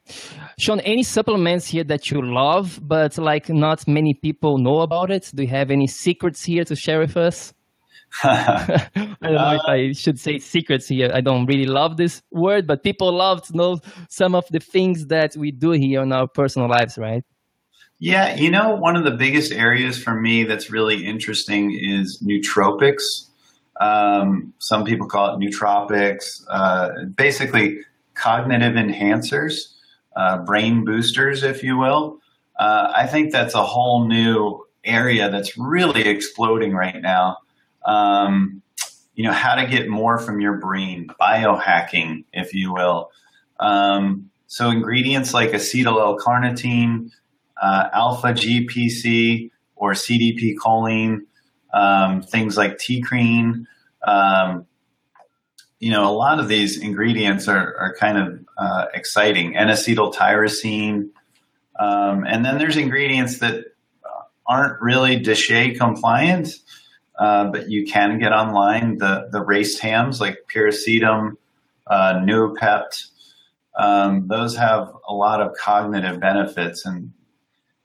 Shawn, any supplements here that you love, but like not many people know about it? Do you have any secrets here to share with us? (laughs) (laughs) I don't know uh, if I should say secrets here. I don't really love this word, but people love to know some of the things that we do here in our personal lives, right? Yeah, you know, one of the biggest areas for me that's really interesting is nootropics. Um, some people call it nootropics. Uh, basically, cognitive enhancers, uh, brain boosters, if you will. Uh, I think that's a whole new area that's really exploding right now. Um, you know, how to get more from your brain, biohacking, if you will. Um, so ingredients like acetyl L-carnitine, uh, alpha GPC or CDP choline, um, things like TeaCrine, um, you know, a lot of these ingredients are, are kind of uh, exciting. N-acetyl tyrosine. Um, and then there's ingredients that aren't really DSHEA compliant, uh, but you can get online. The, the racetams like piracetam, uh, Noopept, um, those have a lot of cognitive benefits. And,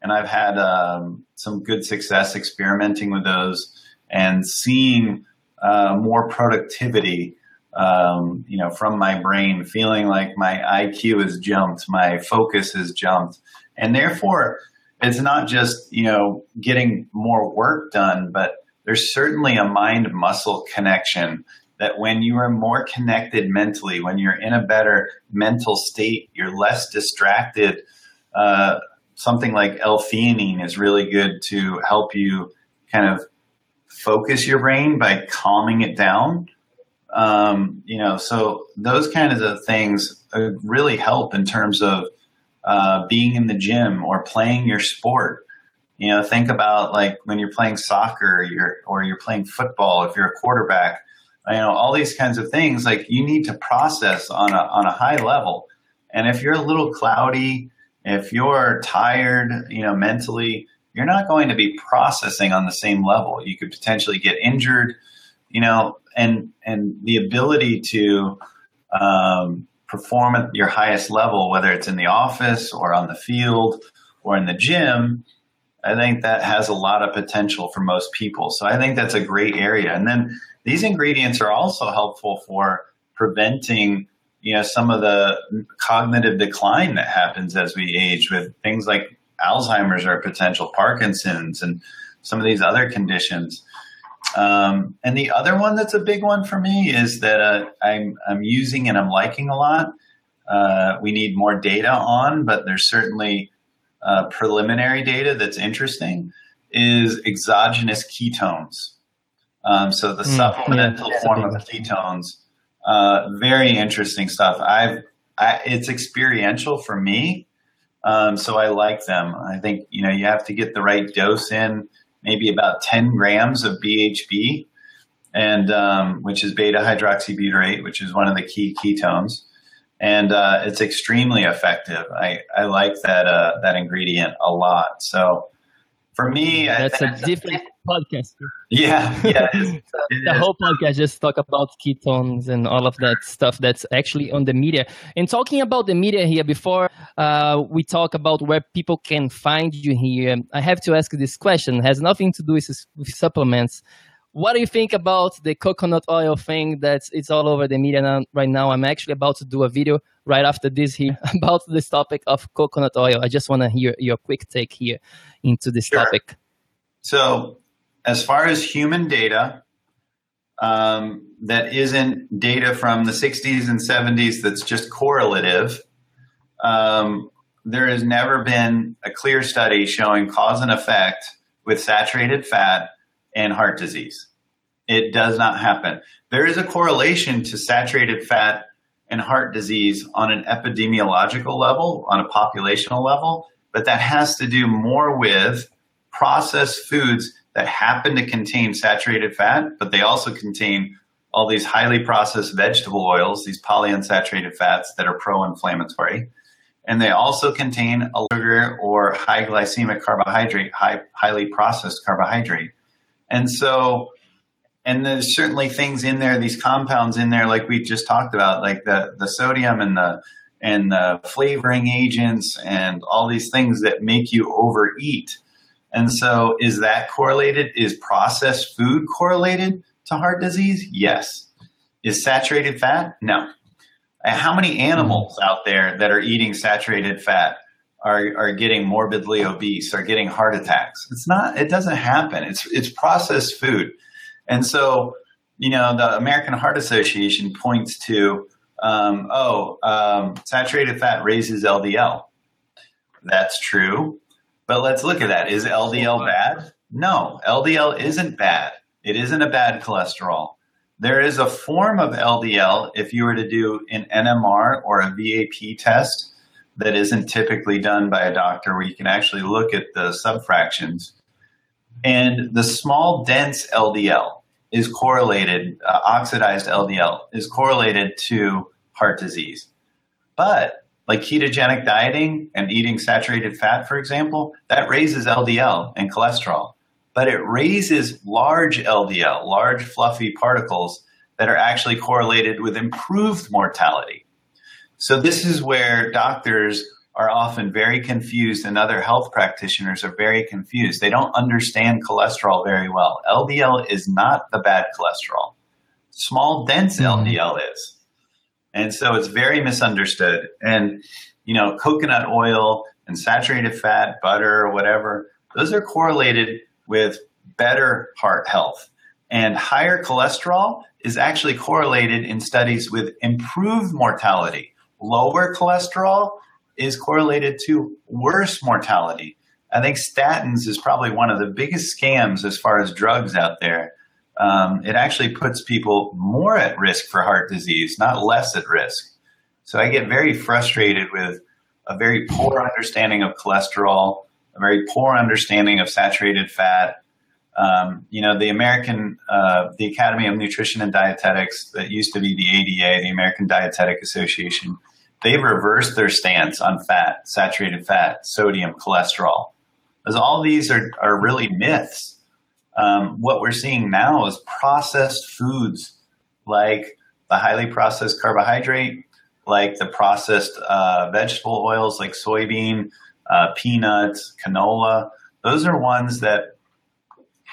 and I've had um, some good success experimenting with those and seeing uh, more productivity um, you know, from my brain, feeling like my IQ has jumped, my focus has jumped. And therefore, it's not just, you know, getting more work done, but there's certainly a mind muscle connection that when you are more connected mentally, when you're in a better mental state, you're less distracted. Uh, something like L-theanine is really good to help you kind of focus your brain by calming it down. Um, you know, so those kinds of things uh, really help in terms of uh, being in the gym or playing your sport. You know, think about like when you're playing soccer, or you're or you're playing football. If you're a quarterback, you know, all these kinds of things. Like you need to process on a on a high level. And if you're a little cloudy, if you're tired, you know, mentally, you're not going to be processing on the same level. You could potentially get injured you know, and and the ability to um, perform at your highest level, whether it's in the office or on the field or in the gym, I think that has a lot of potential for most people. So I think that's a great area. And then these ingredients are also helpful for preventing, you know, some of the cognitive decline that happens as we age with things like Alzheimer's or potential Parkinson's and some of these other conditions. Um, and the other one that's a big one for me is that uh, I'm, I'm using and I'm liking a lot. Uh, we need more data on, but there's certainly uh, preliminary data that's interesting. Is exogenous ketones. Um, so the mm, supplemental yeah, form of ketones. Uh, very interesting stuff. I've I, it's experiential for me, um, so I like them. I think you know you have to get the right dose in maybe about 10 grams of BHB, and um, which is beta hydroxybutyrate, which is one of the key ketones. And uh, it's extremely effective. I, I like that uh, that ingredient a lot. So for me, that's I, a different podcast. Yeah, yeah. (laughs) the whole podcast just talk about ketones and all of that stuff that's actually on the media. And talking about the media here, before uh, we talk about where people can find you here, I have to ask this question. It has nothing to do with, with supplements. What do you think about the coconut oil thing that's it's all over the media now, right now? I'm actually about to do a video right after this here (laughs) about this topic of coconut oil. I just want to hear your quick take here into this sure. topic. So as far as human data, um, that isn't data from the 60s and 70s that's just correlative. Um, there has never been a clear study showing cause and effect with saturated fat and heart disease. It does not happen. There is a correlation to saturated fat and heart disease on an epidemiological level, on a populational level, but that has to do more with processed foods that happen to contain saturated fat, but they also contain all these highly processed vegetable oils, these polyunsaturated fats that are pro-inflammatory. And they also contain a sugar or high glycemic carbohydrate, high, highly processed carbohydrate. And so, and there's certainly things in there, these compounds in there, like we just talked about, like the, the sodium and the, and the flavoring agents and all these things that make you overeat. And so, is that correlated? Is processed food correlated to heart disease? Yes. Is saturated fat? No. How many animals out there that are eating saturated fat are, are getting morbidly obese, are getting heart attacks? It's not, it doesn't happen. It's, it's processed food. And so, you know, the American Heart Association points to, um, oh, um, saturated fat raises LDL. That's true. But let's look at that. Is LDL bad? No, LDL isn't bad. It isn't a bad cholesterol. There is a form of LDL if you were to do an NMR or a VAP test that isn't typically done by a doctor where you can actually look at the subfractions. And the small, dense LDL is correlated, uh, oxidized LDL is correlated to heart disease. But like ketogenic dieting and eating saturated fat, for example, that raises LDL and cholesterol but it raises large LDL, large fluffy particles that are actually correlated with improved mortality. So this is where doctors are often very confused and other health practitioners are very confused. They don't understand cholesterol very well. LDL is not the bad cholesterol. Small dense mm-hmm. LDL is. And so it's very misunderstood. And you know, coconut oil and saturated fat, butter, whatever, those are correlated with better heart health. And higher cholesterol is actually correlated in studies with improved mortality. Lower cholesterol is correlated to worse mortality. I think statins is probably one of the biggest scams as far as drugs out there. Um, it actually puts people more at risk for heart disease, not less at risk. So I get very frustrated with a very poor understanding of cholesterol a very poor understanding of saturated fat. Um, you know, the American, uh, the Academy of Nutrition and Dietetics, that used to be the ADA, the American Dietetic Association, they've reversed their stance on fat, saturated fat, sodium, cholesterol. Because all these are, are really myths. Um, what we're seeing now is processed foods like the highly processed carbohydrate, like the processed uh, vegetable oils like soybean, uh, peanuts, canola. Those are ones that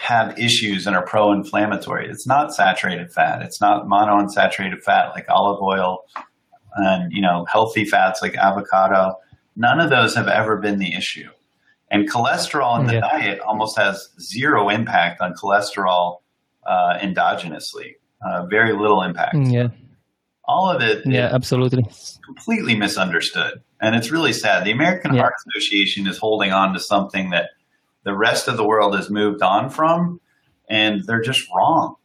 have issues and are pro-inflammatory. It's not saturated fat. It's not monounsaturated fat like olive oil and you know healthy fats like avocado. None of those have ever been the issue. And cholesterol in the yeah. diet almost has zero impact on cholesterol uh, endogenously. Uh, very little impact. Mm, yeah. All of it. Yeah, absolutely. Completely misunderstood. And it's really sad. The American yeah. Heart Association is holding on to something that the rest of the world has moved on from, and they're just wrong.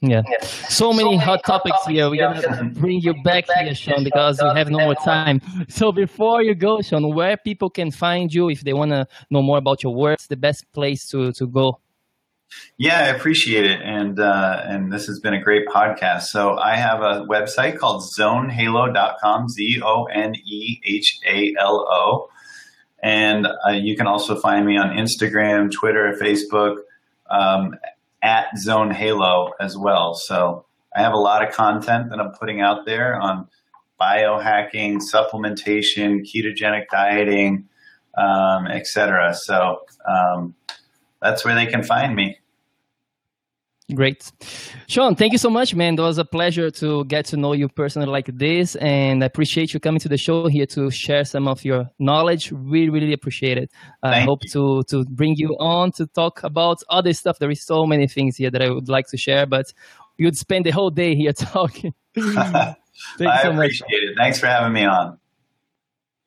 Yeah. yeah. So, many so many hot, hot topics, topics here. We're going (laughs) to bring you back, back here, Shawn, because we have no more time. So before you go, Shawn, where people can find you if they want to know more about your works, the best place to, to go? Yeah, I appreciate it, and uh, and this has been a great podcast. So I have a website called zonehalo.com, z o n e h a l o, and uh, you can also find me on Instagram, Twitter, Facebook, um, at Zone Halo as well. So I have a lot of content that I'm putting out there on biohacking, supplementation, ketogenic dieting, um, etc. So um, that's where they can find me. Great. Shawn, thank you so much, man. It was a pleasure to get to know you personally like this. And I appreciate you coming to the show here to share some of your knowledge. Really, really appreciate it. I hope to, to bring you on to talk about other stuff. There is so many things here that I would like to share, but we would spend the whole day here (laughs) talking. (laughs) I so appreciate much. it. Thanks for having me on.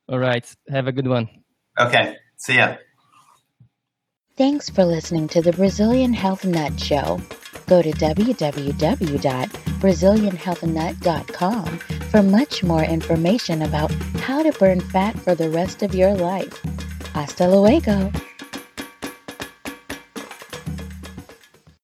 All right. Have a good one. Okay. See ya. Thanks for listening to the Brazilian Health Nut Show. Go to www.brazilianhealthnut.com for much more information about how to burn fat for the rest of your life. Hasta luego!